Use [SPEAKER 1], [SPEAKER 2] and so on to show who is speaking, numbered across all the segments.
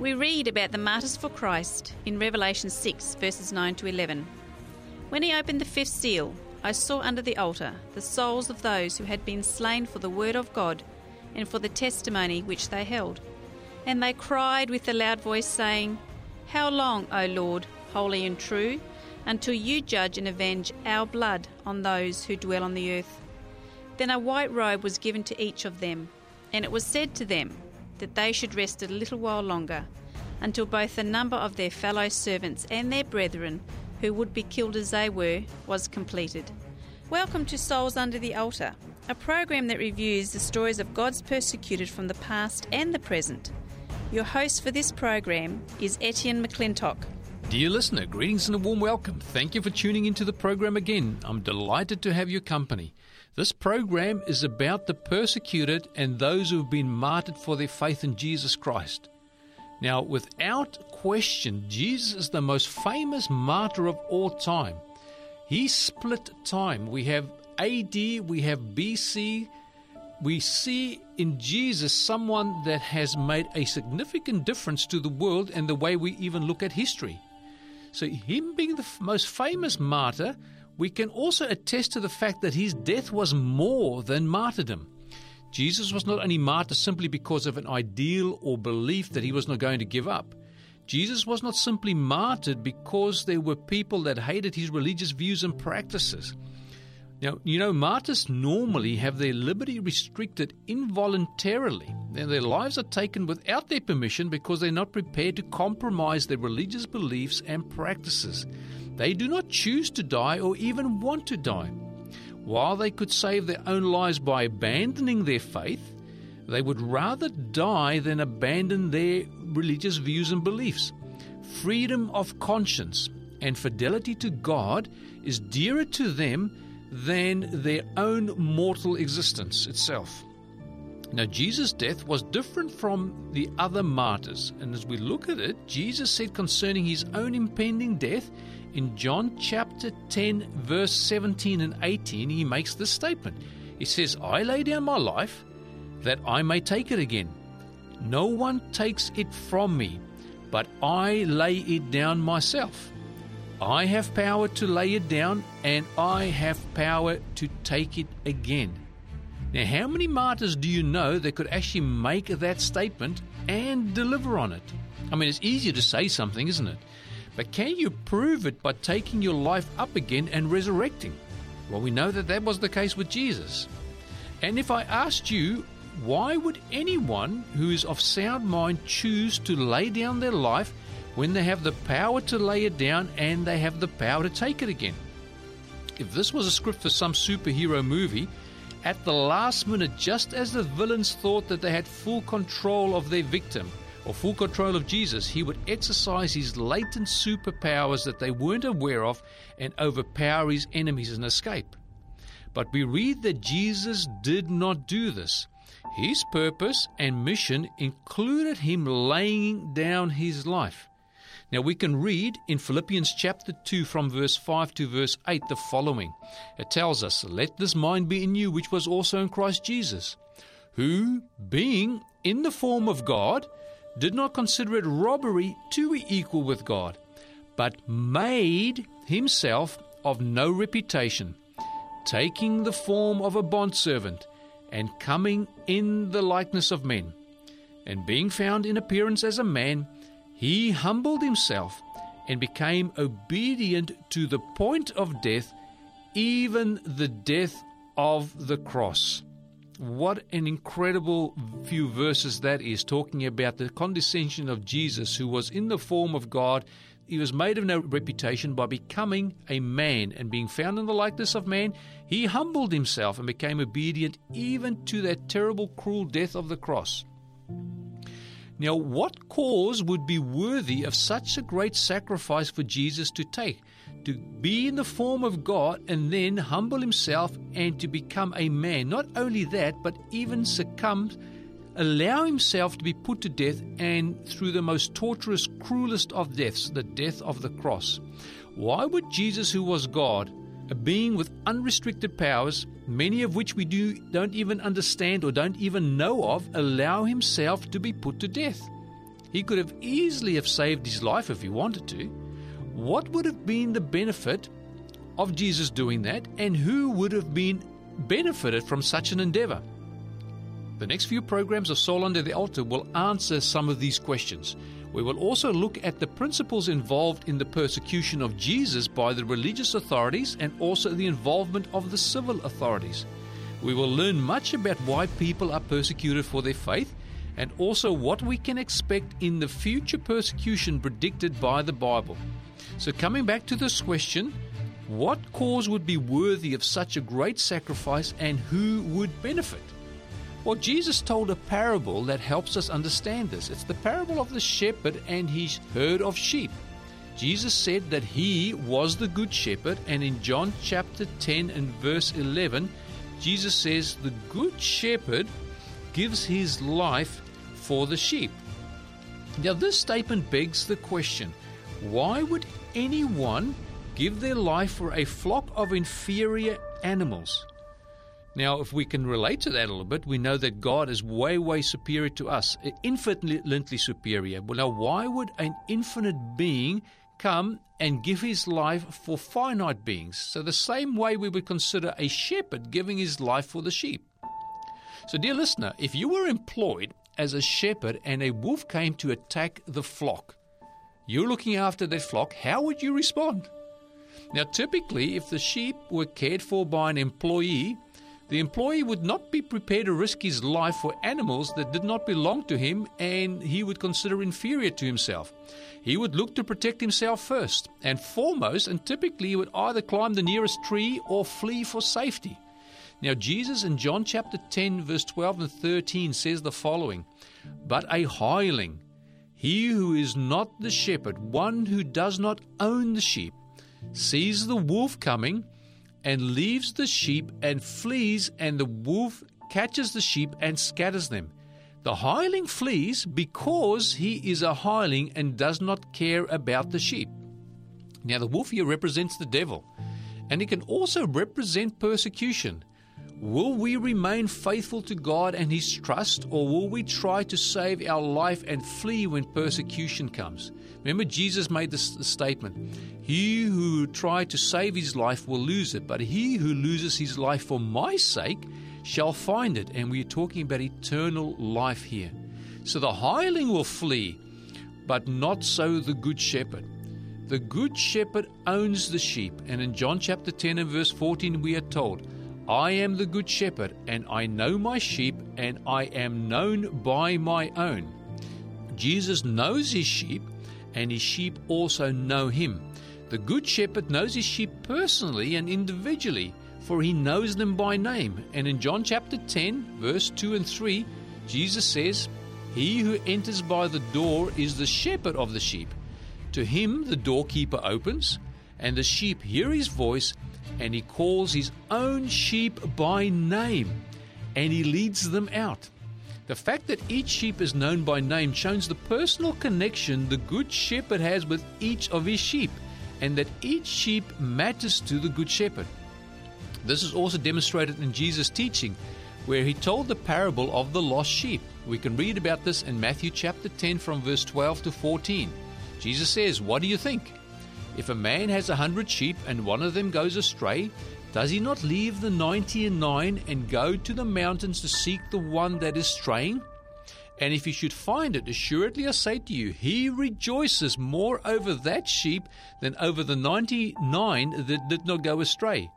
[SPEAKER 1] We read about the martyrs for Christ in Revelation 6, verses 9 to 11. When he opened the fifth seal, I saw under the altar the souls of those who had been slain for the word of God and for the testimony which they held. And they cried with a loud voice, saying, How long, O Lord, holy and true, until you judge and avenge our blood on those who dwell on the earth? Then a white robe was given to each of them, and it was said to them, that they should rest a little while longer, until both the number of their fellow servants and their brethren, who would be killed as they were, was completed. Welcome to Souls Under the Altar, a program that reviews the stories of God's persecuted from the past and the present. Your host for this program is Etienne McClintock.
[SPEAKER 2] Dear listener, greetings and a warm welcome. Thank you for tuning into the program again. I'm delighted to have your company. This program is about the persecuted and those who have been martyred for their faith in Jesus Christ. Now, without question, Jesus is the most famous martyr of all time. He split time. We have AD, we have BC. We see in Jesus someone that has made a significant difference to the world and the way we even look at history. So, him being the most famous martyr we can also attest to the fact that his death was more than martyrdom. Jesus was not only martyred simply because of an ideal or belief that he was not going to give up. Jesus was not simply martyred because there were people that hated his religious views and practices. Now, you know, martyrs normally have their liberty restricted involuntarily, their lives are taken without their permission because they're not prepared to compromise their religious beliefs and practices. They do not choose to die or even want to die. While they could save their own lives by abandoning their faith, they would rather die than abandon their religious views and beliefs. Freedom of conscience and fidelity to God is dearer to them than their own mortal existence itself. Now, Jesus' death was different from the other martyrs, and as we look at it, Jesus said concerning his own impending death, in John chapter 10, verse 17 and 18, he makes this statement. He says, I lay down my life that I may take it again. No one takes it from me, but I lay it down myself. I have power to lay it down, and I have power to take it again. Now, how many martyrs do you know that could actually make that statement and deliver on it? I mean, it's easier to say something, isn't it? But can you prove it by taking your life up again and resurrecting? Well, we know that that was the case with Jesus. And if I asked you, why would anyone who is of sound mind choose to lay down their life when they have the power to lay it down and they have the power to take it again? If this was a script for some superhero movie, at the last minute, just as the villains thought that they had full control of their victim, or full control of Jesus, he would exercise his latent superpowers that they weren't aware of and overpower his enemies and escape. But we read that Jesus did not do this. His purpose and mission included him laying down his life. Now we can read in Philippians chapter 2 from verse 5 to verse 8 the following. It tells us, Let this mind be in you, which was also in Christ Jesus, who, being in the form of God, did not consider it robbery to be equal with God, but made himself of no reputation, taking the form of a bondservant, and coming in the likeness of men. And being found in appearance as a man, he humbled himself and became obedient to the point of death, even the death of the cross. What an incredible few verses that is, talking about the condescension of Jesus, who was in the form of God. He was made of no reputation by becoming a man and being found in the likeness of man. He humbled himself and became obedient even to that terrible, cruel death of the cross. Now, what cause would be worthy of such a great sacrifice for Jesus to take? to be in the form of God and then humble himself and to become a man. Not only that, but even succumb, allow himself to be put to death and through the most torturous, cruelest of deaths, the death of the cross. Why would Jesus, who was God, a being with unrestricted powers, many of which we do, don't even understand or don't even know of, allow himself to be put to death? He could have easily have saved his life if he wanted to. What would have been the benefit of Jesus doing that, and who would have been benefited from such an endeavor? The next few programs of Soul Under the Altar will answer some of these questions. We will also look at the principles involved in the persecution of Jesus by the religious authorities and also the involvement of the civil authorities. We will learn much about why people are persecuted for their faith and also what we can expect in the future persecution predicted by the Bible. So, coming back to this question, what cause would be worthy of such a great sacrifice and who would benefit? Well, Jesus told a parable that helps us understand this. It's the parable of the shepherd and his herd of sheep. Jesus said that he was the good shepherd, and in John chapter 10 and verse 11, Jesus says, The good shepherd gives his life for the sheep. Now, this statement begs the question why would anyone give their life for a flock of inferior animals? Now, if we can relate to that a little bit, we know that God is way, way superior to us, infinitely superior. Well, now, why would an infinite being come and give his life for finite beings? So, the same way we would consider a shepherd giving his life for the sheep. So, dear listener, if you were employed as a shepherd and a wolf came to attack the flock, you're looking after that flock, how would you respond? Now, typically, if the sheep were cared for by an employee, the employee would not be prepared to risk his life for animals that did not belong to him and he would consider inferior to himself. He would look to protect himself first and foremost, and typically he would either climb the nearest tree or flee for safety. Now, Jesus in John chapter 10, verse 12 and 13 says the following But a hireling, he who is not the shepherd, one who does not own the sheep, sees the wolf coming and leaves the sheep and flees, and the wolf catches the sheep and scatters them. The hireling flees because he is a hireling and does not care about the sheep. Now, the wolf here represents the devil, and it can also represent persecution. Will we remain faithful to God and His trust, or will we try to save our life and flee when persecution comes? Remember, Jesus made this statement He who tried to save his life will lose it, but he who loses his life for my sake shall find it. And we are talking about eternal life here. So the hireling will flee, but not so the good shepherd. The good shepherd owns the sheep, and in John chapter 10 and verse 14, we are told, I am the good shepherd, and I know my sheep, and I am known by my own. Jesus knows his sheep, and his sheep also know him. The good shepherd knows his sheep personally and individually, for he knows them by name. And in John chapter 10, verse 2 and 3, Jesus says, He who enters by the door is the shepherd of the sheep. To him the doorkeeper opens, and the sheep hear his voice, and he calls his own sheep by name, and he leads them out. The fact that each sheep is known by name shows the personal connection the Good Shepherd has with each of his sheep, and that each sheep matters to the Good Shepherd. This is also demonstrated in Jesus' teaching, where he told the parable of the lost sheep. We can read about this in Matthew chapter 10 from verse 12 to 14. Jesus says, What do you think? If a man has a hundred sheep and one of them goes astray, does he not leave the ninety and nine and go to the mountains to seek the one that is straying? And if he should find it, assuredly I say to you, he rejoices more over that sheep than over the ninety nine that did not go astray.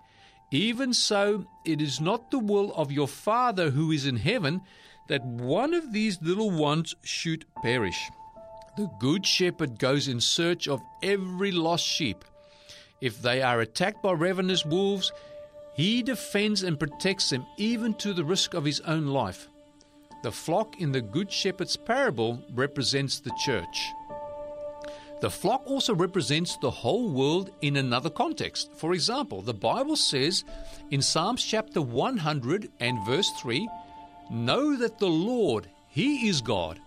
[SPEAKER 2] Even so, it is not the will of your Father who is in heaven that one of these little ones should perish. The good shepherd goes in search of every lost sheep. If they are attacked by ravenous wolves, he defends and protects them even to the risk of his own life. The flock in the Good Shepherd's parable represents the church. The flock also represents the whole world in another context. For example, the Bible says in Psalms chapter 100 and verse 3 Know that the Lord, He is God.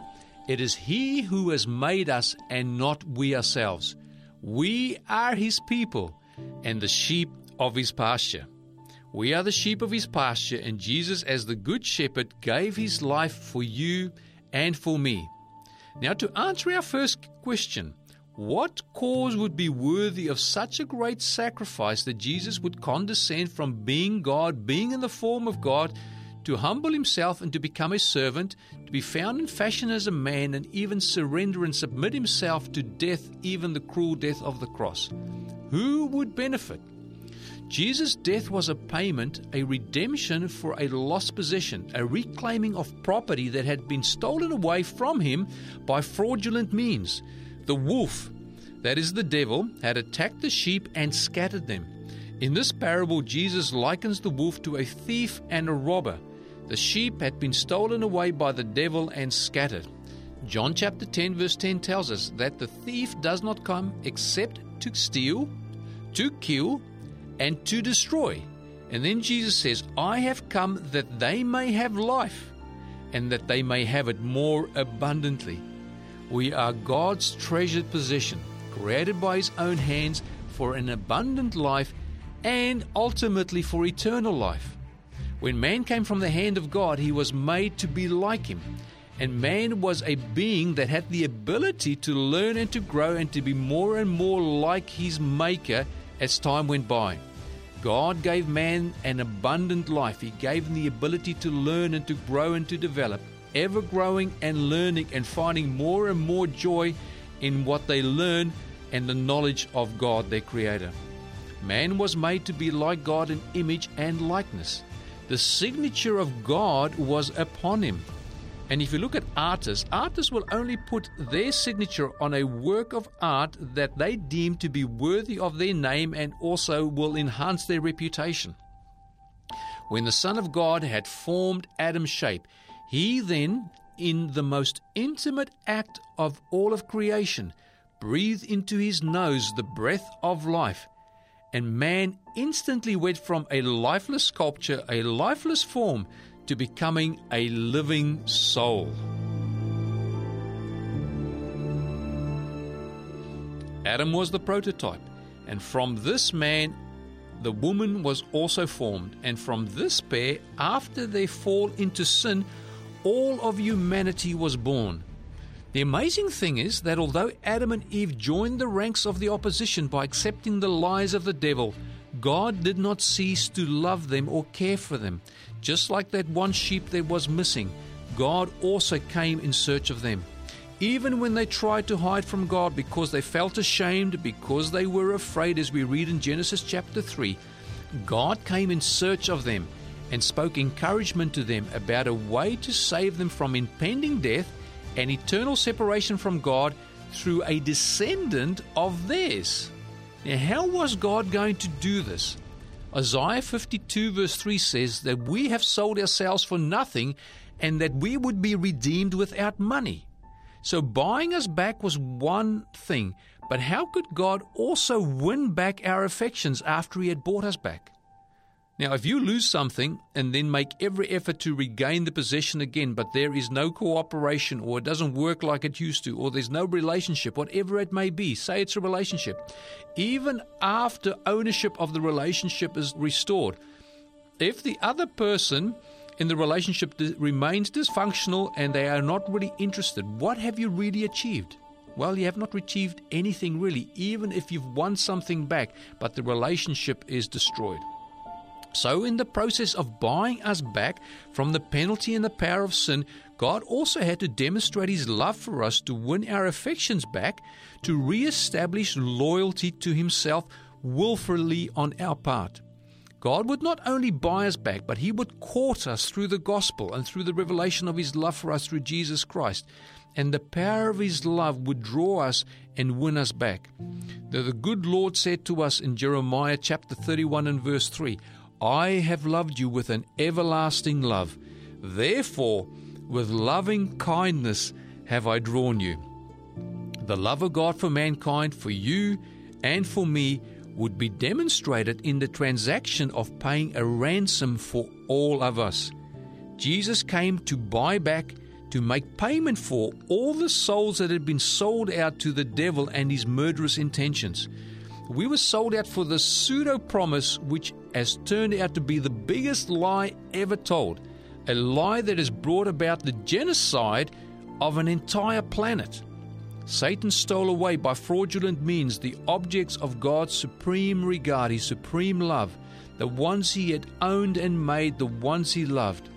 [SPEAKER 2] It is He who has made us and not we ourselves. We are his people and the sheep of his pasture. We are the sheep of his pasture, and Jesus, as the good shepherd, gave his life for you and for me. Now, to answer our first question, what cause would be worthy of such a great sacrifice that Jesus would condescend from being God, being in the form of God, to humble himself and to become a servant, to be found in fashion as a man, and even surrender and submit himself to death, even the cruel death of the cross? Who would benefit? Jesus' death was a payment, a redemption for a lost possession, a reclaiming of property that had been stolen away from him by fraudulent means. The wolf, that is the devil, had attacked the sheep and scattered them. In this parable, Jesus likens the wolf to a thief and a robber. The sheep had been stolen away by the devil and scattered. John chapter 10, verse 10 tells us that the thief does not come except to steal, to kill, and to destroy. And then Jesus says, I have come that they may have life, and that they may have it more abundantly. We are God's treasured possession, created by His own hands for an abundant life and ultimately for eternal life. When man came from the hand of God, he was made to be like Him. And man was a being that had the ability to learn and to grow and to be more and more like his Maker as time went by. God gave man an abundant life. He gave him the ability to learn and to grow and to develop ever growing and learning and finding more and more joy in what they learn and the knowledge of God, their Creator. Man was made to be like God in image and likeness. The signature of God was upon him. And if you look at artists, artists will only put their signature on a work of art that they deem to be worthy of their name and also will enhance their reputation. When the Son of God had formed Adam's shape, he then, in the most intimate act of all of creation, breathed into his nose the breath of life, and man instantly went from a lifeless sculpture, a lifeless form, to becoming a living soul. Adam was the prototype, and from this man the woman was also formed, and from this pair, after they fall into sin, all of humanity was born. The amazing thing is that although Adam and Eve joined the ranks of the opposition by accepting the lies of the devil, God did not cease to love them or care for them. Just like that one sheep that was missing, God also came in search of them. Even when they tried to hide from God because they felt ashamed, because they were afraid, as we read in Genesis chapter 3, God came in search of them and spoke encouragement to them about a way to save them from impending death and eternal separation from God through a descendant of theirs. Now, how was God going to do this? Isaiah 52, verse 3 says that we have sold ourselves for nothing and that we would be redeemed without money. So, buying us back was one thing, but how could God also win back our affections after He had bought us back? Now, if you lose something and then make every effort to regain the possession again, but there is no cooperation, or it doesn't work like it used to, or there's no relationship, whatever it may be, say it's a relationship, even after ownership of the relationship is restored, if the other person in the relationship remains dysfunctional and they are not really interested, what have you really achieved? Well, you have not achieved anything really, even if you've won something back, but the relationship is destroyed. So, in the process of buying us back from the penalty and the power of sin, God also had to demonstrate His love for us to win our affections back, to re establish loyalty to Himself willfully on our part. God would not only buy us back, but He would court us through the gospel and through the revelation of His love for us through Jesus Christ. And the power of His love would draw us and win us back. the good Lord said to us in Jeremiah chapter 31 and verse 3 I have loved you with an everlasting love. Therefore, with loving kindness have I drawn you. The love of God for mankind, for you and for me, would be demonstrated in the transaction of paying a ransom for all of us. Jesus came to buy back, to make payment for all the souls that had been sold out to the devil and his murderous intentions. We were sold out for the pseudo promise, which has turned out to be the biggest lie ever told. A lie that has brought about the genocide of an entire planet. Satan stole away by fraudulent means the objects of God's supreme regard, his supreme love, the ones he had owned and made, the ones he loved.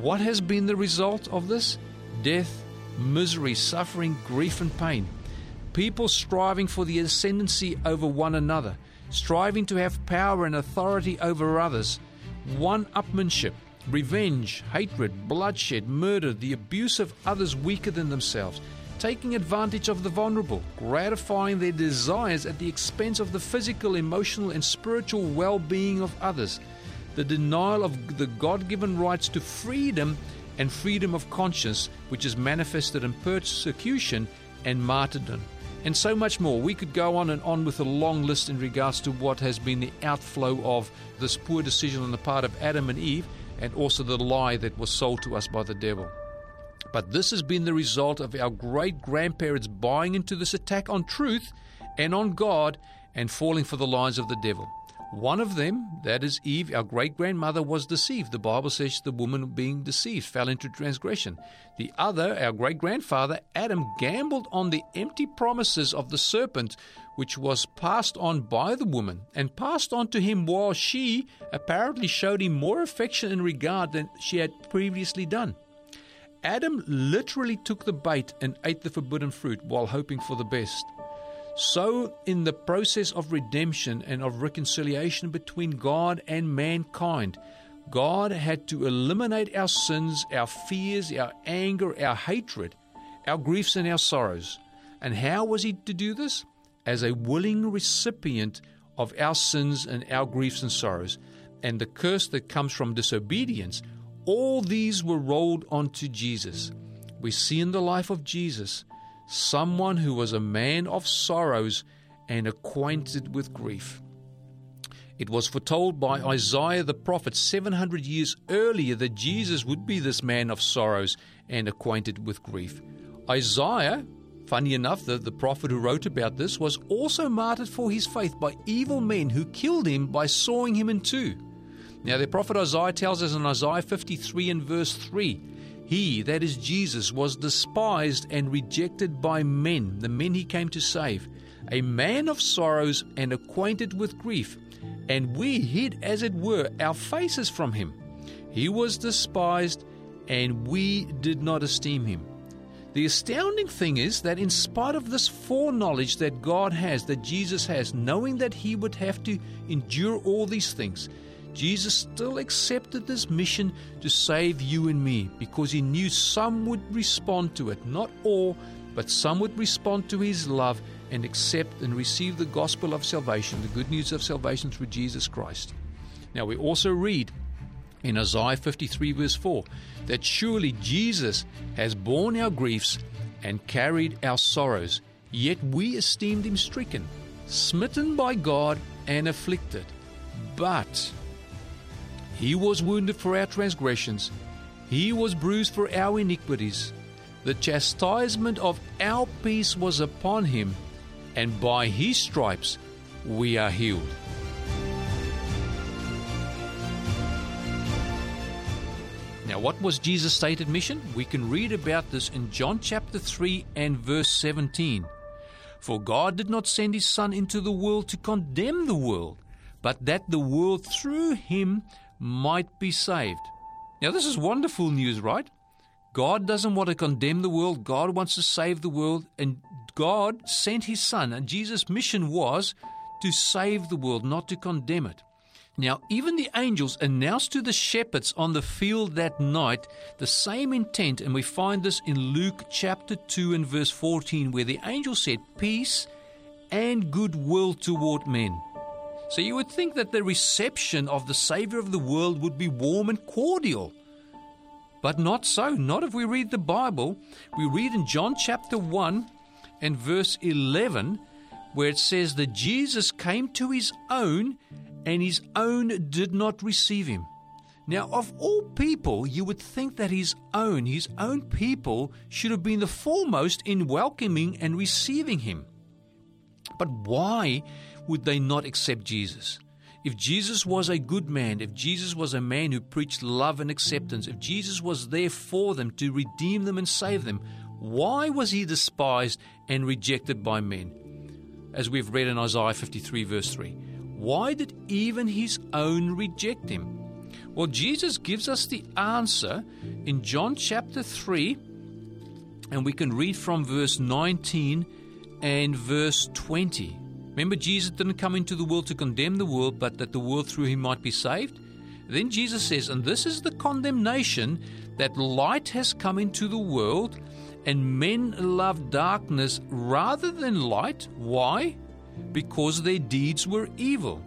[SPEAKER 2] What has been the result of this? Death, misery, suffering, grief, and pain. People striving for the ascendancy over one another, striving to have power and authority over others, one upmanship, revenge, hatred, bloodshed, murder, the abuse of others weaker than themselves, taking advantage of the vulnerable, gratifying their desires at the expense of the physical, emotional, and spiritual well being of others, the denial of the God given rights to freedom and freedom of conscience, which is manifested in persecution and martyrdom. And so much more. We could go on and on with a long list in regards to what has been the outflow of this poor decision on the part of Adam and Eve, and also the lie that was sold to us by the devil. But this has been the result of our great grandparents buying into this attack on truth and on God and falling for the lies of the devil. One of them, that is Eve, our great grandmother, was deceived. The Bible says the woman being deceived fell into transgression. The other, our great grandfather, Adam, gambled on the empty promises of the serpent, which was passed on by the woman, and passed on to him while she apparently showed him more affection and regard than she had previously done. Adam literally took the bait and ate the forbidden fruit while hoping for the best. So, in the process of redemption and of reconciliation between God and mankind, God had to eliminate our sins, our fears, our anger, our hatred, our griefs, and our sorrows. And how was He to do this? As a willing recipient of our sins and our griefs and sorrows, and the curse that comes from disobedience all these were rolled onto Jesus. We see in the life of Jesus someone who was a man of sorrows and acquainted with grief. It was foretold by Isaiah the prophet 700 years earlier that Jesus would be this man of sorrows and acquainted with grief. Isaiah, funny enough, the, the prophet who wrote about this, was also martyred for his faith by evil men who killed him by sawing him in two. Now, the prophet Isaiah tells us in Isaiah 53 and verse 3 He, that is Jesus, was despised and rejected by men, the men he came to save, a man of sorrows and acquainted with grief, and we hid, as it were, our faces from him. He was despised, and we did not esteem him. The astounding thing is that, in spite of this foreknowledge that God has, that Jesus has, knowing that he would have to endure all these things, Jesus still accepted this mission to save you and me because he knew some would respond to it. Not all, but some would respond to his love and accept and receive the gospel of salvation, the good news of salvation through Jesus Christ. Now, we also read in Isaiah 53, verse 4, that surely Jesus has borne our griefs and carried our sorrows, yet we esteemed him stricken, smitten by God, and afflicted. But he was wounded for our transgressions, He was bruised for our iniquities. The chastisement of our peace was upon Him, and by His stripes we are healed. Now, what was Jesus' stated mission? We can read about this in John chapter 3 and verse 17. For God did not send His Son into the world to condemn the world, but that the world through Him might be saved. Now, this is wonderful news, right? God doesn't want to condemn the world, God wants to save the world, and God sent His Son, and Jesus' mission was to save the world, not to condemn it. Now, even the angels announced to the shepherds on the field that night the same intent, and we find this in Luke chapter 2 and verse 14, where the angel said, Peace and goodwill toward men. So you would think that the reception of the Savior of the world would be warm and cordial. But not so, not if we read the Bible. We read in John chapter 1 and verse 11, where it says that Jesus came to his own, and his own did not receive him. Now, of all people, you would think that his own, his own people, should have been the foremost in welcoming and receiving him. But why would they not accept Jesus? If Jesus was a good man, if Jesus was a man who preached love and acceptance, if Jesus was there for them to redeem them and save them, Why was he despised and rejected by men? As we've read in Isaiah 53, verse 3. Why did even his own reject him? Well, Jesus gives us the answer in John chapter 3, and we can read from verse 19 and verse 20. Remember, Jesus didn't come into the world to condemn the world, but that the world through him might be saved? Then Jesus says, And this is the condemnation that light has come into the world, and men love darkness rather than light. Why? Because their deeds were evil.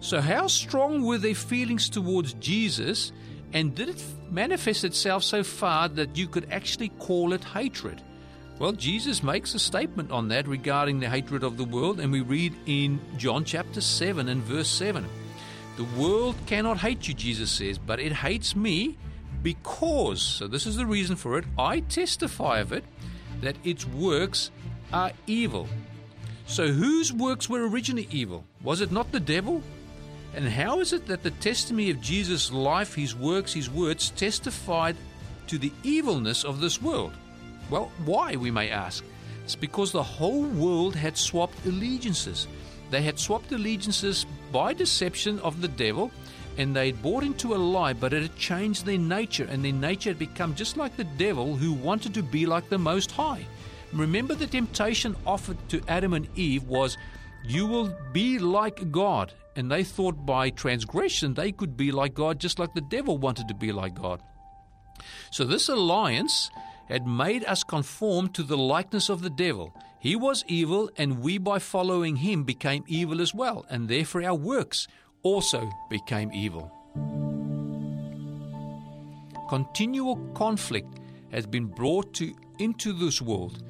[SPEAKER 2] So, how strong were their feelings towards Jesus, and did it manifest itself so far that you could actually call it hatred? Well, Jesus makes a statement on that regarding the hatred of the world, and we read in John chapter 7 and verse 7. The world cannot hate you, Jesus says, but it hates me because, so this is the reason for it, I testify of it that its works are evil. So, whose works were originally evil? Was it not the devil? And how is it that the testimony of Jesus' life, his works, his words testified to the evilness of this world? Well, why, we may ask? It's because the whole world had swapped allegiances. They had swapped allegiances by deception of the devil, and they had bought into a lie, but it had changed their nature, and their nature had become just like the devil who wanted to be like the Most High. Remember, the temptation offered to Adam and Eve was, You will be like God. And they thought by transgression they could be like God, just like the devil wanted to be like God. So, this alliance had made us conform to the likeness of the devil. He was evil, and we, by following him, became evil as well, and therefore our works also became evil. Continual conflict has been brought to, into this world.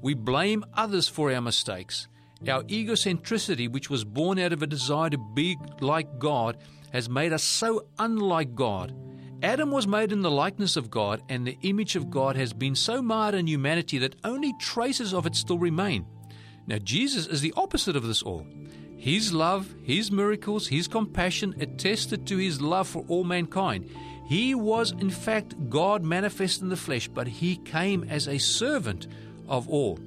[SPEAKER 2] We blame others for our mistakes. Our egocentricity, which was born out of a desire to be like God, has made us so unlike God. Adam was made in the likeness of God, and the image of God has been so marred in humanity that only traces of it still remain. Now, Jesus is the opposite of this all. His love, His miracles, His compassion attested to His love for all mankind. He was, in fact, God manifest in the flesh, but He came as a servant of all.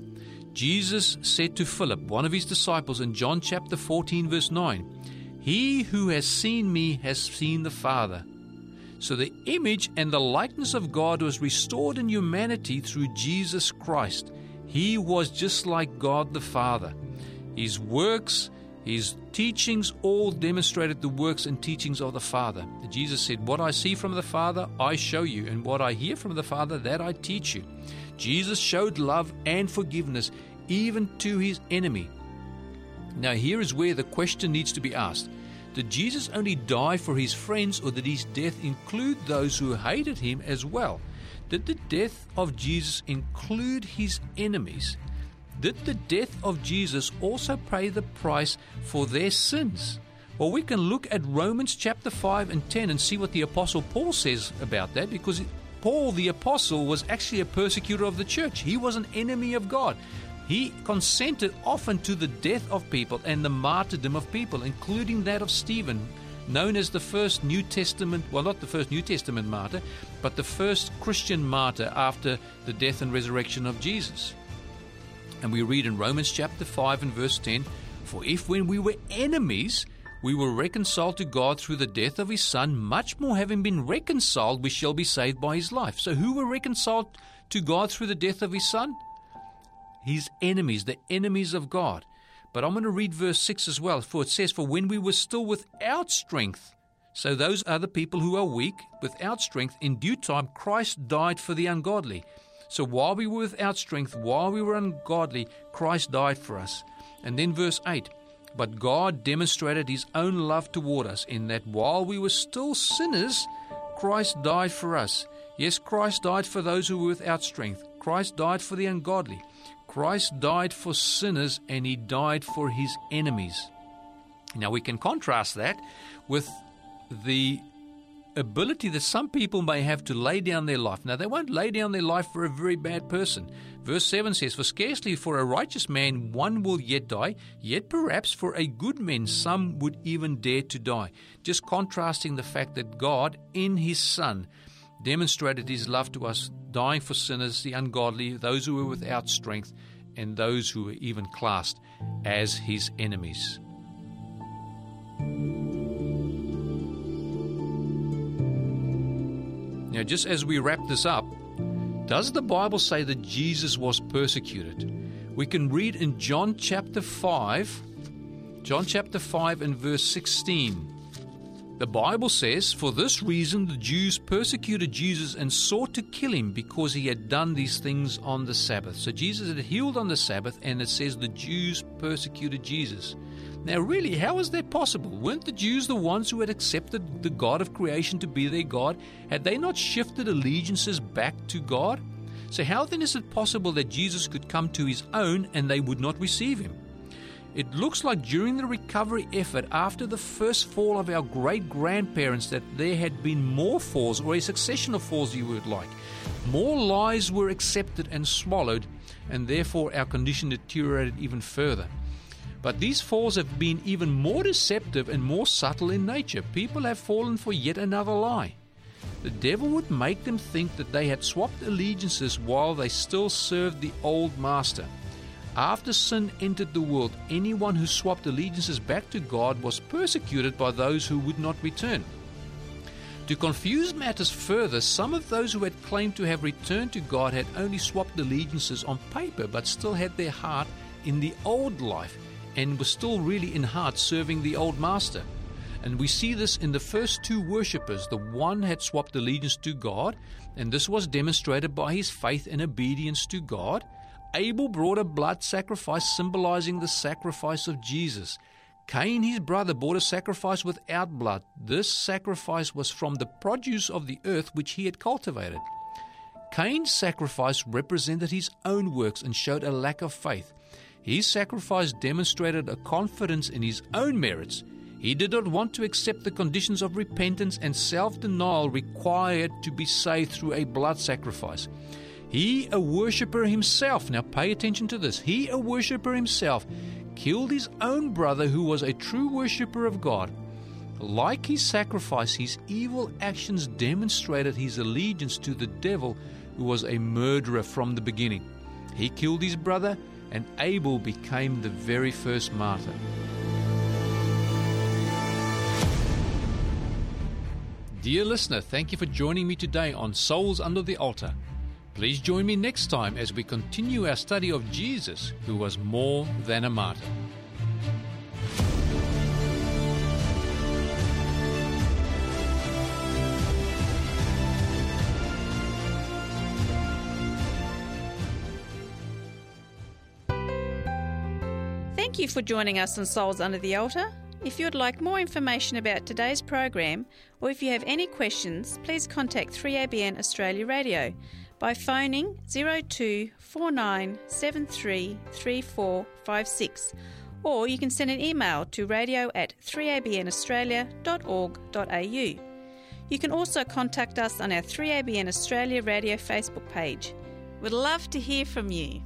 [SPEAKER 2] Jesus said to Philip, one of His disciples, in John chapter 14, verse 9, He who has seen me has seen the Father. So the image and the likeness of God was restored in humanity through Jesus Christ. He was just like God the Father. His works, his teachings all demonstrated the works and teachings of the Father. Jesus said, What I see from the Father, I show you, and what I hear from the Father, that I teach you. Jesus showed love and forgiveness even to his enemy. Now, here is where the question needs to be asked Did Jesus only die for his friends, or did his death include those who hated him as well? Did the death of Jesus include his enemies? Did the death of Jesus also pay the price for their sins? Well, we can look at Romans chapter 5 and 10 and see what the Apostle Paul says about that because Paul the Apostle was actually a persecutor of the church. He was an enemy of God. He consented often to the death of people and the martyrdom of people, including that of Stephen, known as the first New Testament, well, not the first New Testament martyr, but the first Christian martyr after the death and resurrection of Jesus. And we read in Romans chapter 5 and verse 10 For if when we were enemies, we were reconciled to God through the death of his Son, much more having been reconciled, we shall be saved by his life. So, who were reconciled to God through the death of his Son? His enemies, the enemies of God. But I'm going to read verse 6 as well, for it says, For when we were still without strength, so those are the people who are weak, without strength, in due time Christ died for the ungodly. So while we were without strength, while we were ungodly, Christ died for us. And then verse 8 But God demonstrated his own love toward us in that while we were still sinners, Christ died for us. Yes, Christ died for those who were without strength. Christ died for the ungodly. Christ died for sinners and he died for his enemies. Now we can contrast that with the ability that some people may have to lay down their life. Now, they won't lay down their life for a very bad person. Verse 7 says, For scarcely for a righteous man one will yet die, yet perhaps for a good man some would even dare to die. Just contrasting the fact that God, in His Son, demonstrated his love to us, dying for sinners, the ungodly, those who were without strength, and those who were even classed as his enemies. Now, just as we wrap this up, does the Bible say that Jesus was persecuted? We can read in John chapter 5, John chapter 5 and verse 16. The Bible says, For this reason the Jews persecuted Jesus and sought to kill him because he had done these things on the Sabbath. So Jesus had healed on the Sabbath, and it says the Jews persecuted Jesus. Now, really, how is that possible? Weren't the Jews the ones who had accepted the God of creation to be their God? Had they not shifted allegiances back to God? So, how then is it possible that Jesus could come to his own and they would not receive him? It looks like during the recovery effort after the first fall of our great grandparents that there had been more falls, or a succession of falls, you would like. More lies were accepted and swallowed, and therefore our condition deteriorated even further. But these falls have been even more deceptive and more subtle in nature. People have fallen for yet another lie. The devil would make them think that they had swapped allegiances while they still served the old master. After sin entered the world, anyone who swapped allegiances back to God was persecuted by those who would not return. To confuse matters further, some of those who had claimed to have returned to God had only swapped allegiances on paper but still had their heart in the old life and were still really in heart serving the old master. And we see this in the first two worshippers. The one had swapped allegiance to God, and this was demonstrated by his faith and obedience to God. Abel brought a blood sacrifice symbolizing the sacrifice of Jesus. Cain, his brother, brought a sacrifice without blood. This sacrifice was from the produce of the earth which he had cultivated. Cain's sacrifice represented his own works and showed a lack of faith. His sacrifice demonstrated a confidence in his own merits. He did not want to accept the conditions of repentance and self denial required to be saved through a blood sacrifice. He, a worshipper himself, now pay attention to this, he, a worshipper himself, killed his own brother who was a true worshipper of God. Like his sacrifice, his evil actions demonstrated his allegiance to the devil, who was a murderer from the beginning. He killed his brother, and Abel became the very first martyr. Dear listener, thank you for joining me today on Souls Under the Altar. Please join me next time as we continue our study of Jesus, who was more than a martyr.
[SPEAKER 1] Thank you for joining us on Souls Under the Altar. If you would like more information about today's program, or if you have any questions, please contact 3ABN Australia Radio by phoning 0249733456 or you can send an email to radio at 3abnaustralia.org.au. You can also contact us on our 3ABN Australia Radio Facebook page. We'd love to hear from you.